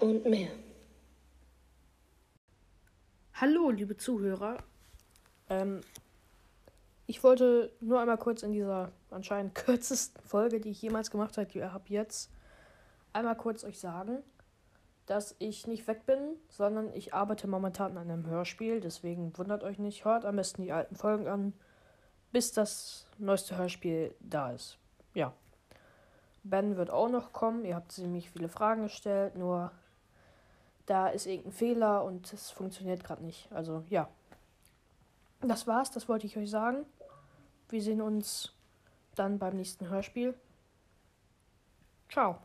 und mehr. Hallo, liebe Zuhörer. Ähm, ich wollte nur einmal kurz in dieser anscheinend kürzesten Folge, die ich jemals gemacht habe, ab jetzt, einmal kurz euch sagen, dass ich nicht weg bin, sondern ich arbeite momentan an einem Hörspiel. Deswegen wundert euch nicht, hört am besten die alten Folgen an, bis das neueste Hörspiel da ist. Ja. Ben wird auch noch kommen. Ihr habt ziemlich viele Fragen gestellt, nur da ist irgendein Fehler und es funktioniert gerade nicht. Also ja. Das war's, das wollte ich euch sagen. Wir sehen uns dann beim nächsten Hörspiel. Ciao.